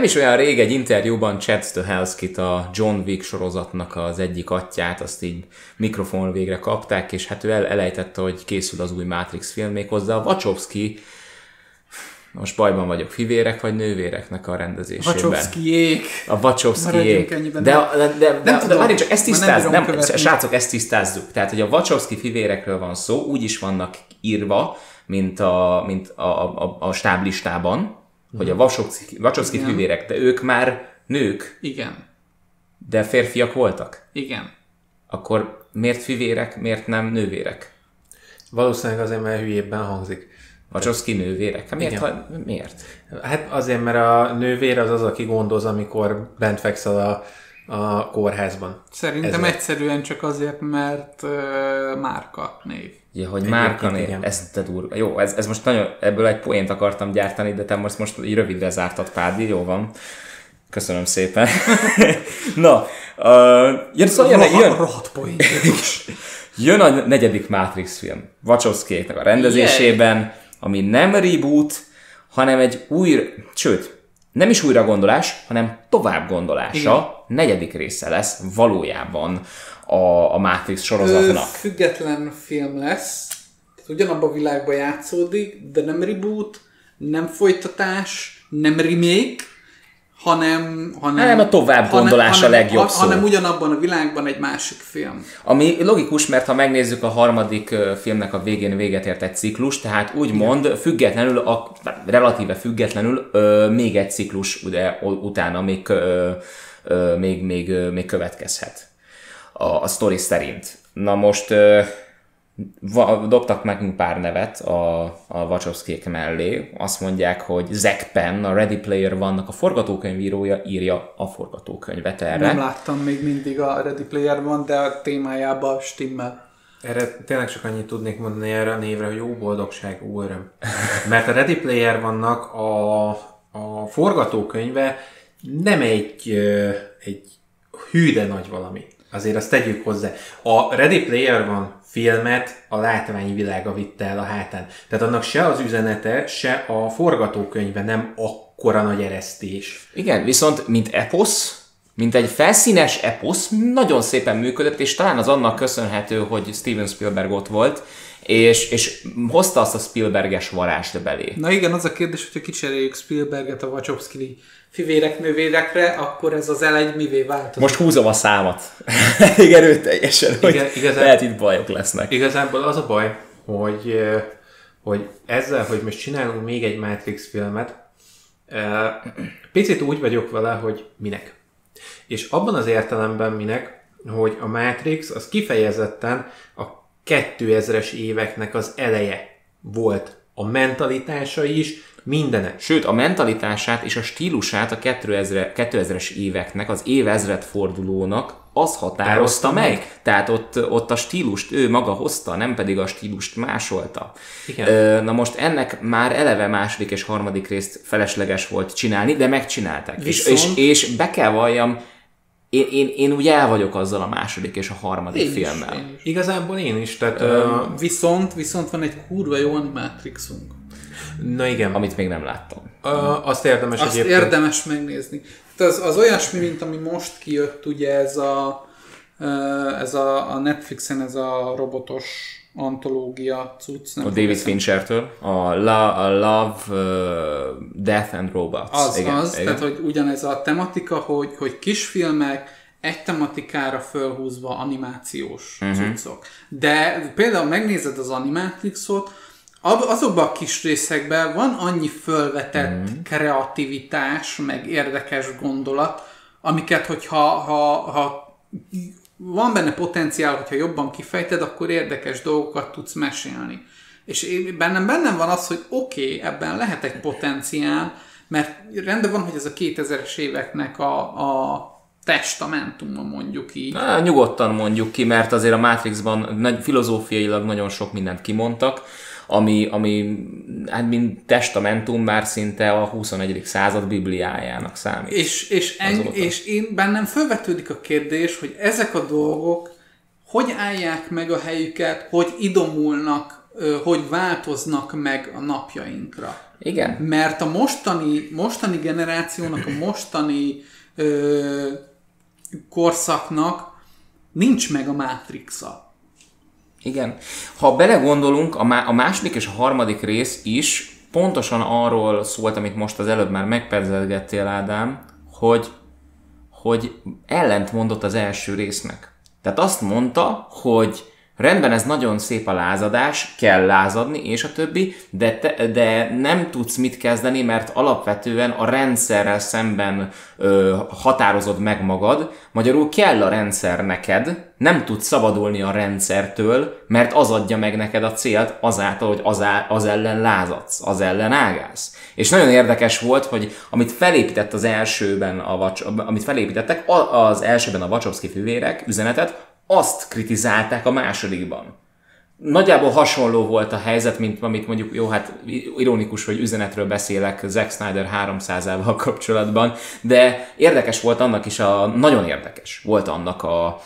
Nem is olyan rég egy interjúban Chad Stahelskit, a John Wick sorozatnak az egyik atyát, azt így mikrofon végre kapták, és hát ő el, elejtette, hogy készül az új Matrix film, méghozzá a Wachowski most bajban vagyok, fivérek vagy nővéreknek a rendezésében. Wachowskiék. A Wachowskiék. De, de, de, de, de tudom. várj, csak ezt nem tisztázzuk, nem, követni. srácok, ezt tisztázzuk. Tehát, hogy a Wachowski fivérekről van szó, úgy is vannak írva, mint a, mint a, a, a stáblistában, hogy a. Igen. fivérek, de ők már nők, Igen. de férfiak voltak. Igen. Akkor miért fivérek, miért nem nővérek? Valószínűleg azért, mert hülyébben hangzik. Wachowski nővérek? Hát miért? Ha, miért? Hát azért, mert a nővér az az, aki gondoz, amikor bent fekszel a, a kórházban. Szerintem Ezért. egyszerűen csak azért, mert uh, márka név. Ja, hogy Egyébként márkanév, igen. ez te durva. Jó, ez, ez most nagyon, ebből egy poént akartam gyártani, de te most, most így rövidre zártad, Pádi, jó van. Köszönöm szépen. Na, uh, jön, szóval jön, jön, Rohadt poén. jön a negyedik Matrix film. Wachowskiéknek a rendezésében, ami nem reboot, hanem egy új, sőt, nem is újra gondolás, hanem tovább gondolása, negyedik része lesz valójában a, a Matrix Ö, sorozatnak. független film lesz. Ugyanabban a világban játszódik, de nem reboot, nem folytatás, nem remake, hanem... hanem Nem, a továbbgondolás a legjobb szó. Hanem ugyanabban a világban egy másik film. Ami logikus, mert ha megnézzük a harmadik ö, filmnek a végén véget ért egy ciklus, tehát úgymond függetlenül, a, relatíve függetlenül ö, még egy ciklus ugye, utána még, ö, ö, még, még, még következhet a, a sztori szerint. Na most va, dobtak nekünk pár nevet a, a Wachowskiék mellé. Azt mondják, hogy Zack Penn, a Ready Player vannak a forgatókönyvírója, írja a forgatókönyvet erre. Nem láttam még mindig a Ready Player van, de a témájában stimmel. Erre tényleg csak annyit tudnék mondani erre a névre, hogy jó boldogság, öröm. Mert a Ready Player vannak a, a forgatókönyve nem egy, egy hű nagy valami. Azért azt tegyük hozzá. A Ready Player van filmet a látványvilága vitte el a hátán. Tehát annak se az üzenete, se a forgatókönyve nem akkora nagy eresztés. Igen, viszont mint eposz, mint egy felszínes eposz, nagyon szépen működött, és talán az annak köszönhető, hogy Steven Spielberg ott volt, és, és hozta azt a Spielberges varást belé. Na igen, az a kérdés, hogyha kicseréljük Spielberget a Wachowski fivérek nővérekre, akkor ez az L1 mivé változik? Most húzom a számat. Elég erőteljesen, hogy Igen, igazán- lehet itt bajok lesznek. Igazából az a baj, hogy, eh, hogy ezzel, hogy most csinálunk még egy Matrix filmet, eh, picit úgy vagyok vele, hogy minek. És abban az értelemben minek, hogy a Matrix az kifejezetten a 2000-es éveknek az eleje volt. A mentalitása is, mindene. Sőt, a mentalitását és a stílusát a 2000, 2000-es éveknek, az évezred fordulónak az határozta meg. meg. Tehát ott, ott a stílust ő maga hozta, nem pedig a stílust másolta. Igen. Ö, na most ennek már eleve második és harmadik részt felesleges volt csinálni, de megcsinálták. És, és, Viszont- és be kell valljam, én, én, én úgy el vagyok azzal a második és a harmadik Én is, filmmel. én is. Igazából én is, tehát... Uh, Viszont, viszont van egy kurva jó animatrixunk. na igen, Amit még nem láttam. uh, azt érdemes Azt egyébként... érdemes megnézni. Az, az olyasmi, mint ami most kijött, ugye ez a, ez a, a Netflixen ez a robotos antológia cucc. nem A David Finchertől, a, La, a Love, uh, Death and Robots. Az, igen, az, igen. tehát hogy ugyanez a tematika, hogy, hogy kisfilmek egy tematikára fölhúzva animációs uh-huh. cuccok. De például megnézed az Animatrixot, azokban a kis részekben van annyi fölvetett uh-huh. kreativitás, meg érdekes gondolat, amiket, hogyha ha, ha van benne potenciál, hogyha jobban kifejted, akkor érdekes dolgokat tudsz mesélni. És én, bennem, bennem van az, hogy oké, okay, ebben lehet egy potenciál, mert rendben van, hogy ez a 2000-es éveknek a, a testamentuma mondjuk így. Na, nyugodtan mondjuk ki, mert azért a Matrixban filozófiailag nagyon sok mindent kimondtak, ami, ami hát mint testamentum már szinte a 21. század bibliájának számít. És, és, en, és én bennem felvetődik a kérdés, hogy ezek a dolgok hogy állják meg a helyüket, hogy idomulnak hogy változnak meg a napjainkra. Igen. Mert a mostani, mostani generációnak, a mostani ö, korszaknak nincs meg a Matrixa. Igen. Ha belegondolunk, a, má- a második és a harmadik rész is pontosan arról szólt, amit most az előbb már megperzelgettél, Ádám, hogy, hogy ellent mondott az első résznek. Tehát azt mondta, hogy rendben, ez nagyon szép a lázadás, kell lázadni, és a többi, de, te, de nem tudsz mit kezdeni, mert alapvetően a rendszerrel szemben ö, határozod meg magad, magyarul kell a rendszer neked, nem tudsz szabadulni a rendszertől, mert az adja meg neked a célt azáltal, hogy az, á, az ellen lázadsz, az ellen ágálsz. És nagyon érdekes volt, hogy amit felépített az elsőben, a Vacs, amit felépítettek, az elsőben a Wachowski fivérek üzenetet, azt kritizálták a másodikban. Nagyjából hasonló volt a helyzet, mint amit mondjuk, jó, hát ironikus, hogy üzenetről beszélek Zack Snyder 300-ával kapcsolatban, de érdekes volt annak is, a, nagyon érdekes volt annak a,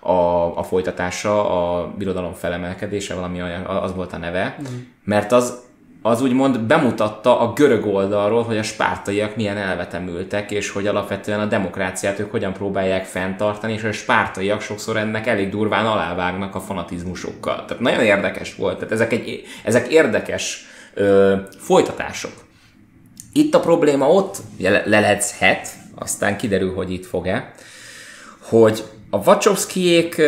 a, a folytatása, a birodalom felemelkedése, valami olyan, az volt a neve, mert az, az úgymond bemutatta a görög oldalról, hogy a spártaiak milyen elvetemültek, és hogy alapvetően a demokráciát ők hogyan próbálják fenntartani, és a spártaiak sokszor ennek elég durván alávágnak a fanatizmusokkal. Tehát nagyon érdekes volt. Tehát ezek, egy, ezek érdekes ö, folytatások. Itt a probléma ott le- lelechet, aztán kiderül, hogy itt fog-e, hogy a Wachowskiék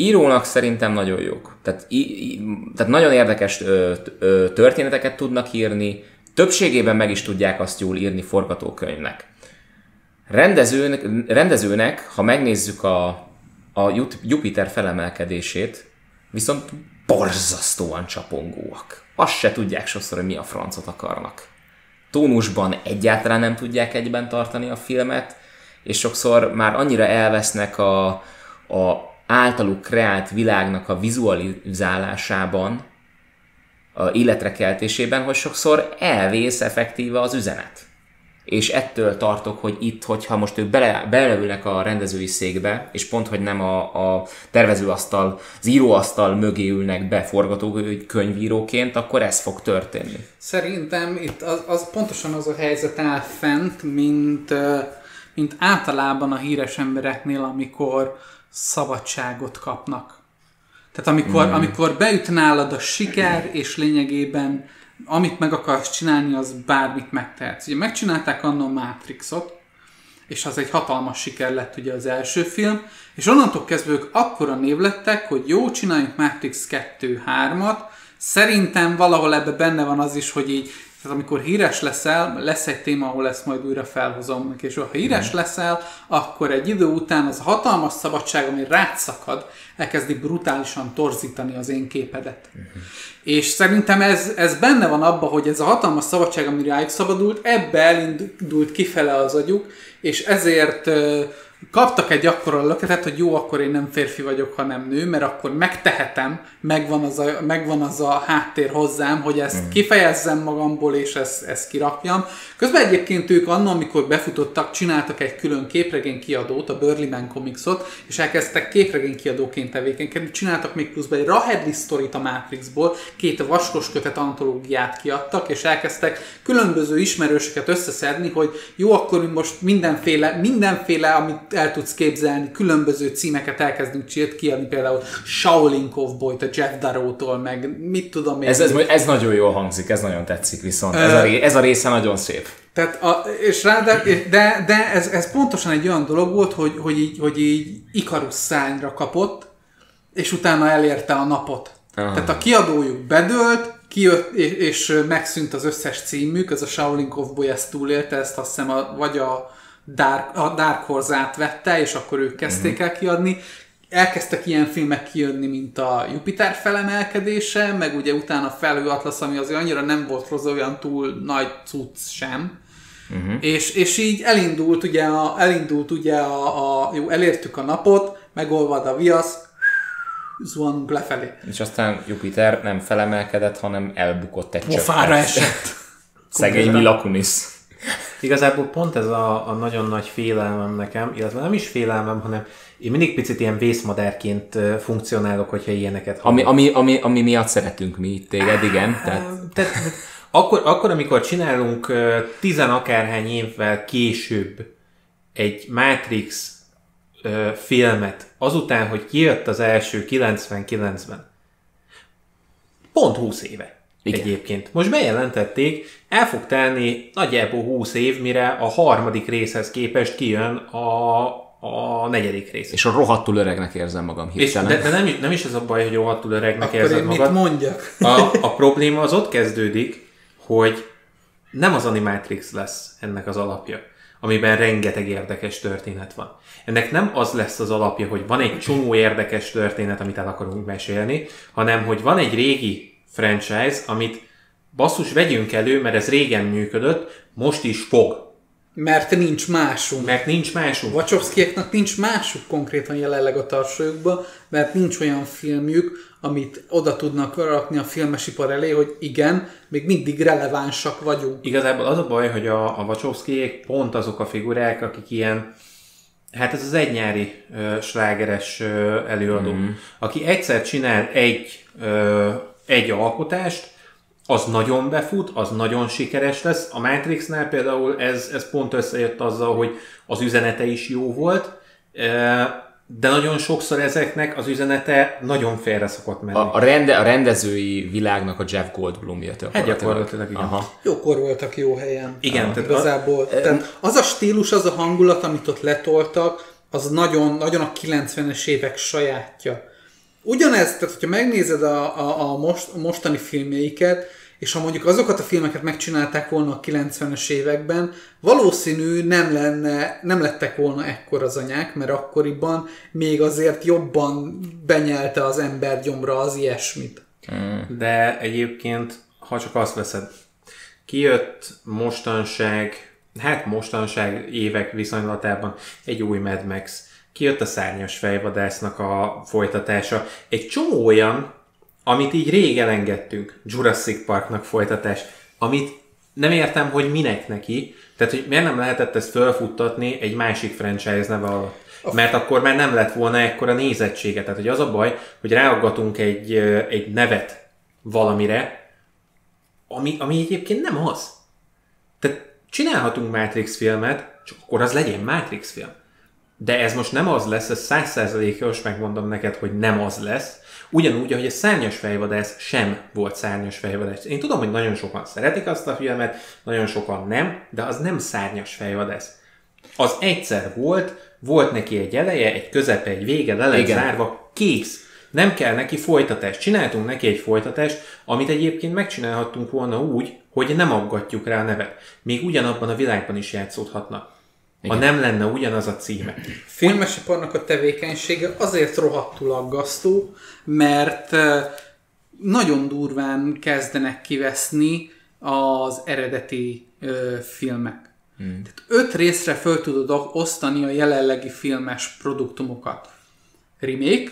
írónak szerintem nagyon jók. Tehát, í- tehát nagyon érdekes ö, ö, történeteket tudnak írni, többségében meg is tudják azt jól írni forgatókönyvnek. Rendezőnek, rendezőnek ha megnézzük a, a Jupiter felemelkedését, viszont borzasztóan csapongóak. Azt se tudják sokszor, hogy mi a francot akarnak. Tónusban egyáltalán nem tudják egyben tartani a filmet, és sokszor már annyira elvesznek a, a általuk kreált világnak a vizualizálásában, a életre keltésében, hogy sokszor elvész effektíve az üzenet. És ettől tartok, hogy itt, hogyha most ők bele, beleülnek a rendezői székbe, és pont, hogy nem a, a tervezőasztal, az íróasztal mögé ülnek be forgatókönyvíróként, akkor ez fog történni. Szerintem itt az, az pontosan az a helyzet áll fent, mint, mint általában a híres embereknél, amikor szabadságot kapnak. Tehát amikor, mm. amikor beüt nálad a siker, és lényegében amit meg akarsz csinálni, az bármit megtehetsz. Ugye megcsinálták annó a Matrixot, és az egy hatalmas siker lett ugye az első film, és onnantól kezdve ők akkora név lettek, hogy jó, csináljunk Matrix 2-3-at, szerintem valahol ebbe benne van az is, hogy így, tehát amikor híres leszel, lesz egy téma, ahol ezt majd újra felhozom, és ha híres leszel, akkor egy idő után az a hatalmas szabadság, ami rád szakad, elkezdi brutálisan torzítani az én képedet. És szerintem ez, ez benne van abba, hogy ez a hatalmas szabadság, ami rájuk szabadult, ebbe elindult kifele az agyuk, és ezért ö, kaptak egy akkora löketet, hogy jó, akkor én nem férfi vagyok, hanem nő, mert akkor megtehetem, megvan az a, megvan az a háttér hozzám, hogy ezt kifejezzem magamból, és ezt, ezt kirakjam. Közben egyébként ők annak, amikor befutottak, csináltak egy külön képregény kiadót, a Burly Man Comicsot, és elkezdtek képregény kiadóként tevékenykedni. Csináltak még pluszban egy Rahedli sztorit a Matrixból, két vaskos kötet antológiát kiadtak, és elkezdtek különböző ismerősöket összeszedni, hogy jó, akkor mi most mindenféle, mindenféle, amit el tudsz képzelni, különböző címeket elkezdünk kiadni, például Shaolin Cowboy-t a Jeff Darrow-tól, meg mit tudom én. Ez, ez, ez nagyon jól hangzik, ez nagyon tetszik viszont. Ez a, ez a része nagyon szép. Tehát, a, és rá, de, de ez, ez pontosan egy olyan dolog volt, hogy, hogy így, hogy így Ikarus szányra kapott, és utána elérte a napot. Aha. Tehát a kiadójuk bedőlt, kijött, és, és megszűnt az összes címük, ez a Shaolin Cowboy ezt túlélte, ezt azt hiszem a, vagy a Dark, a Dark Horse átvette, és akkor ők kezdték el kiadni. Elkezdtek ilyen filmek kijönni, mint a Jupiter felemelkedése, meg ugye utána Felhő Atlasz, ami azért annyira nem volt rossz, olyan túl nagy cucc sem. Uh-huh. És, és így elindult ugye, a, elindult ugye a, a, jó, elértük a napot, megolvad a viasz, zuhanunk lefelé. És aztán Jupiter nem felemelkedett, hanem elbukott egy Pofára esett. Szegény Mila Kunis. Igazából pont ez a, a nagyon nagy félelmem nekem, illetve nem is félelmem, hanem én mindig picit ilyen vészmadárként funkcionálok, hogyha ilyeneket Ami, hallok. ami, ami, ami miatt szeretünk mi itt téged, igen. Tehát, Tehát, akkor, akkor, amikor csinálunk tizen akárhány évvel később egy Matrix filmet, azután, hogy kijött az első 99-ben, pont 20 éve Igen. Egyébként. Most bejelentették, el fog telni nagyjából 20 év, mire a harmadik részhez képest kijön a, a negyedik rész. és a rohadtul öregnek érzem magam És, hirtelen. de, de nem, is- nem is ez a baj, hogy rohadtul öregnek Akkor érzed én mit magad. mondjak? A, a probléma az ott kezdődik, hogy nem az Animatrix lesz ennek az alapja, amiben rengeteg érdekes történet van. Ennek nem az lesz az alapja, hogy van egy csomó érdekes történet, amit el akarunk mesélni, hanem hogy van egy régi franchise, amit basszus, vegyünk elő, mert ez régen működött, most is fog. Mert nincs másunk. Mert nincs másunk. Wachowskieknak nincs másuk konkrétan jelenleg a tartsójukban, mert nincs olyan filmjük, amit oda tudnak rakni a filmesipar elé, hogy igen, még mindig relevánsak vagyunk. Igazából az a baj, hogy a, a Wachowskiék pont azok a figurák, akik ilyen, hát ez az egynyári ö, slágeres ö, előadó, mm. aki egyszer csinál egy, ö, egy alkotást, az nagyon befut, az nagyon sikeres lesz. A Matrixnál például ez, ez pont összejött azzal, hogy az üzenete is jó volt, ö, de nagyon sokszor ezeknek az üzenete nagyon félre szokott menni. A, a, rende, a rendezői világnak a Jeff Goldblumja Hát gyakorlatilag igen. Aha. Jókor voltak jó helyen. Igen, tehát Igazából. Tehát az a stílus, az a hangulat, amit ott letoltak, az nagyon, nagyon a 90-es évek sajátja. Ugyanez, tehát hogyha megnézed a, a, a, most, a mostani filmjeiket, és ha mondjuk azokat a filmeket megcsinálták volna a 90-es években, valószínű nem, lenne, nem lettek volna ekkor az anyák, mert akkoriban még azért jobban benyelte az ember gyomra az ilyesmit. De egyébként, ha csak azt veszed, kijött mostanság, hát mostanság évek viszonylatában egy új Mad Max, kijött a szárnyas fejvadásznak a folytatása. Egy csomó olyan, amit így rég elengedtünk, Jurassic Parknak folytatás, amit nem értem, hogy minek neki, tehát hogy miért nem lehetett ezt felfuttatni egy másik franchise neve alatt. Mert akkor már nem lett volna ekkora nézettsége. Tehát hogy az a baj, hogy ráaggatunk egy, egy nevet valamire, ami, ami egyébként nem az. Tehát csinálhatunk Matrix filmet, csak akkor az legyen Matrix film. De ez most nem az lesz, ez százszerzalékos, megmondom neked, hogy nem az lesz. Ugyanúgy, ahogy a szárnyas fejvadász sem volt szárnyas fejvadász. Én tudom, hogy nagyon sokan szeretik azt a filmet, nagyon sokan nem, de az nem szárnyas fejvadász. Az egyszer volt, volt neki egy eleje, egy közepe, egy vége, le lett zárva, kész. Nem kell neki folytatás. Csináltunk neki egy folytatást, amit egyébként megcsinálhattunk volna úgy, hogy nem aggatjuk rá a nevet. Még ugyanabban a világban is játszódhatna. Ha nem lenne ugyanaz a címe. filmesiparnak a tevékenysége azért rohadtul aggasztó, mert nagyon durván kezdenek kiveszni az eredeti ö, filmek. Hmm. Tehát öt részre föl tudod osztani a jelenlegi filmes produktumokat. Remake,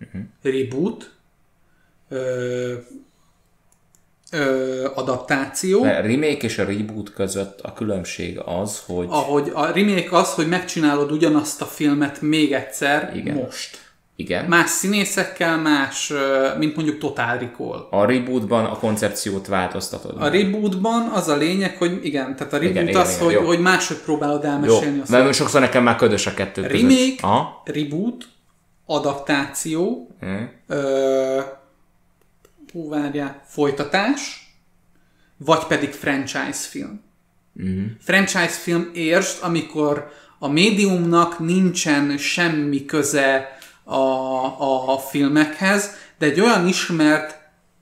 uh-huh. reboot, ö, ö, adaptáció, A remake és a reboot között a különbség az, hogy ahogy a remake az, hogy megcsinálod ugyanazt a filmet még egyszer Igen. most. igen, Más színészekkel, más, mint mondjuk Total Recall. a rebootban a koncepciót változtatod. A rebootban az a lényeg, hogy igen, tehát a reboot Igen, az, igen, hogy, jó. hogy máshogy próbálod Jó, elmesélni a mert most sokszor nekem már ködös a kettő között. Remake, Aha. reboot, adaptáció, Mm. ö, hú, várjál, folytatás, vagy pedig franchise film. Mhm. Franchise film értsd, amikor a médiumnak nincsen semmi köze a, a, a filmekhez, de egy olyan ismert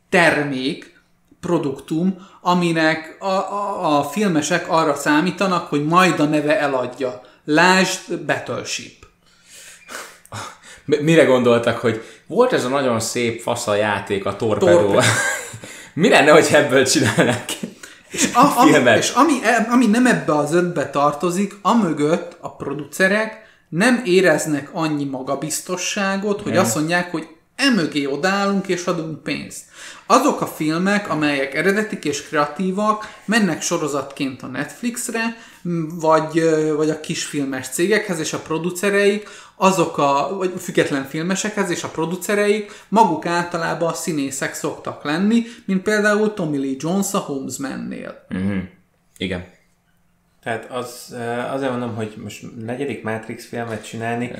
termék, produktum, aminek a, a, a filmesek arra számítanak, hogy majd a neve eladja. Lásd Battleship. Mi- Mire gondoltak, hogy volt ez a nagyon szép fasz a játék, a torpedó. Torpedó. Mi lenne, hogy ebből csinálnák? És, a, ami, Filmet. és ami, ami nem ebbe az ötbe tartozik, amögött a producerek nem éreznek annyi magabiztosságot, hogy azt mondják, hogy emögé odállunk és adunk pénzt. Azok a filmek, amelyek eredetik és kreatívak, mennek sorozatként a Netflixre, vagy, vagy a kisfilmes cégekhez, és a producereik azok a vagy független filmesekhez és a producereik maguk általában a színészek szoktak lenni, mint például Tommy Lee Jones a Homesman-nél. Uh-huh. Igen. Tehát az, eh, azért mondom, hogy most negyedik Matrix filmet csinálni,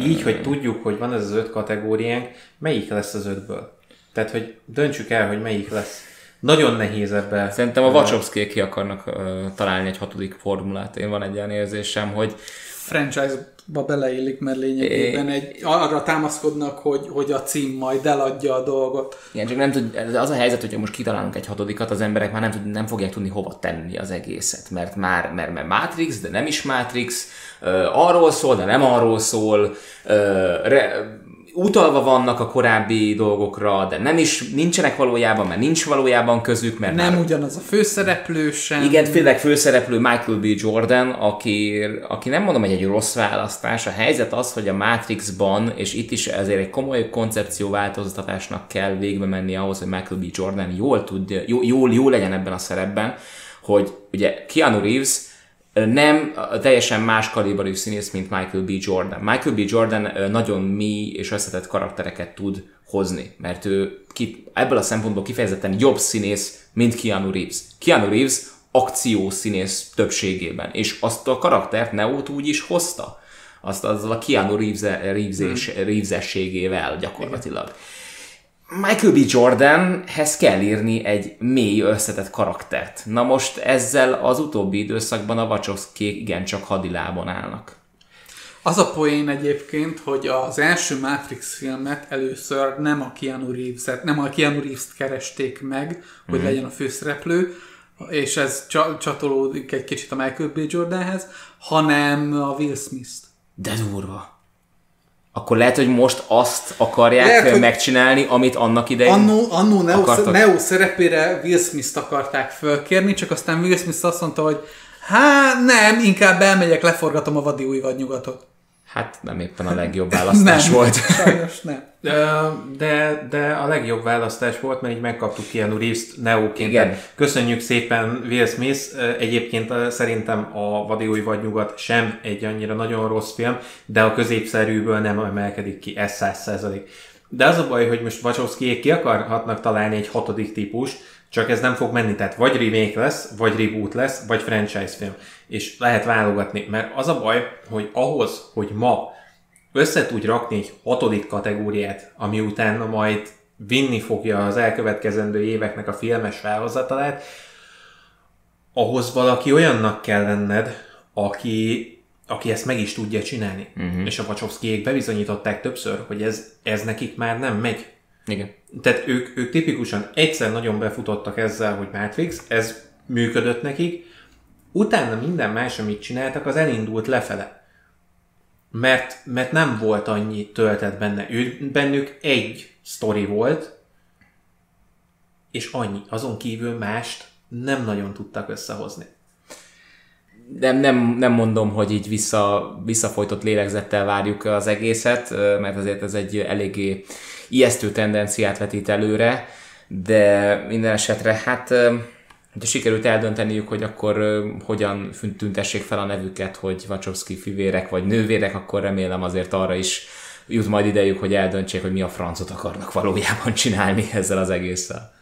így, hogy tudjuk, hogy van ez az öt kategóriánk, melyik lesz az ötből? Tehát, hogy döntsük el, hogy melyik lesz. Nagyon nehéz ebbe. Szerintem a wachowski ki akarnak uh, találni egy hatodik formulát. Én van egy olyan érzésem, hogy franchise-ba beleillik, mert lényegében egy, arra támaszkodnak, hogy, hogy a cím majd eladja a dolgot. Igen, csak nem tud, az a helyzet, hogyha most kitalálunk egy hatodikat, az emberek már nem, tud, nem fogják tudni hova tenni az egészet, mert már mert, mert Matrix, de nem is Matrix, arról szól, de nem arról szól, re, utalva vannak a korábbi dolgokra, de nem is, nincsenek valójában, mert nincs valójában közük, mert Nem már, ugyanaz a főszereplő sem. igen, főleg főszereplő Michael B. Jordan, aki, aki nem mondom, hogy egy rossz választás. A helyzet az, hogy a Matrixban, és itt is ezért egy komoly koncepcióváltoztatásnak kell végbe menni ahhoz, hogy Michael B. Jordan jól, tud, jó, jól, jól legyen ebben a szerepben, hogy ugye Keanu Reeves nem teljesen más kaliberű színész, mint Michael B. Jordan. Michael B. Jordan nagyon mély és összetett karaktereket tud hozni, mert ő ki, ebből a szempontból kifejezetten jobb színész, mint Keanu Reeves. Keanu Reeves akció színész többségében, és azt a karaktert Neót úgy is hozta, azt azzal a Keanu Reeves, Reeves, Reeves-ességével gyakorlatilag. Michael B. Jordanhez kell írni egy mély, összetett karaktert. Na most ezzel az utóbbi időszakban a Wachowski igencsak hadilában állnak. Az a poén egyébként, hogy az első Matrix filmet először nem a Keanu Reeves-et, nem a Keanu Reeves-t keresték meg, hogy mm. legyen a főszereplő, és ez csa- csatolódik egy kicsit a Michael B. Jordanhez, hanem a Will Smith-t. De durva. Akkor lehet, hogy most azt akarják Lehet, hogy- megcsinálni, amit annak idején Annó, annó Neo, akartak. Neo szerepére Will Smith-t akarták fölkérni, csak aztán Will Smith azt mondta, hogy hát nem, inkább elmegyek, leforgatom a vadi új vadnyugatot. Hát nem éppen a legjobb választás volt. Sajnos nem. De, de a legjobb választás volt, mert így megkaptuk Keanu Reeves-t Neoként. Igen. Köszönjük szépen Will Smith. Egyébként szerintem a Vadi új vagy nyugat sem egy annyira nagyon rossz film, de a középszerűből nem emelkedik ki, ez száz százalék. De az a baj, hogy most Wachowskiék ki akarhatnak találni egy hatodik típust, csak ez nem fog menni, tehát vagy remake lesz, vagy reboot lesz, vagy franchise film. És lehet válogatni, mert az a baj, hogy ahhoz, hogy ma össze tudj rakni egy hatodik kategóriát, ami utána majd vinni fogja az elkövetkezendő éveknek a filmes felhozatalát, ahhoz valaki olyannak kell lenned, aki, aki ezt meg is tudja csinálni. Uh-huh. És a Wachowskiék bebizonyították többször, hogy ez, ez nekik már nem megy. Igen. Tehát ők, ők tipikusan egyszer nagyon befutottak ezzel, hogy Matrix, ez működött nekik, utána minden más, amit csináltak, az elindult lefele. Mert, mert nem volt annyi töltet benne. Ő, bennük egy sztori volt, és annyi. Azon kívül mást nem nagyon tudtak összehozni. nem, nem, nem mondom, hogy így vissza, visszafolytott lélegzettel várjuk az egészet, mert azért ez egy eléggé ijesztő tendenciát vetít előre, de minden esetre hát de sikerült eldönteniük, hogy akkor hogyan tüntessék fel a nevüket, hogy Wachowski fivérek vagy nővérek, akkor remélem azért arra is jut majd idejük, hogy eldöntsék, hogy mi a francot akarnak valójában csinálni ezzel az egésszel.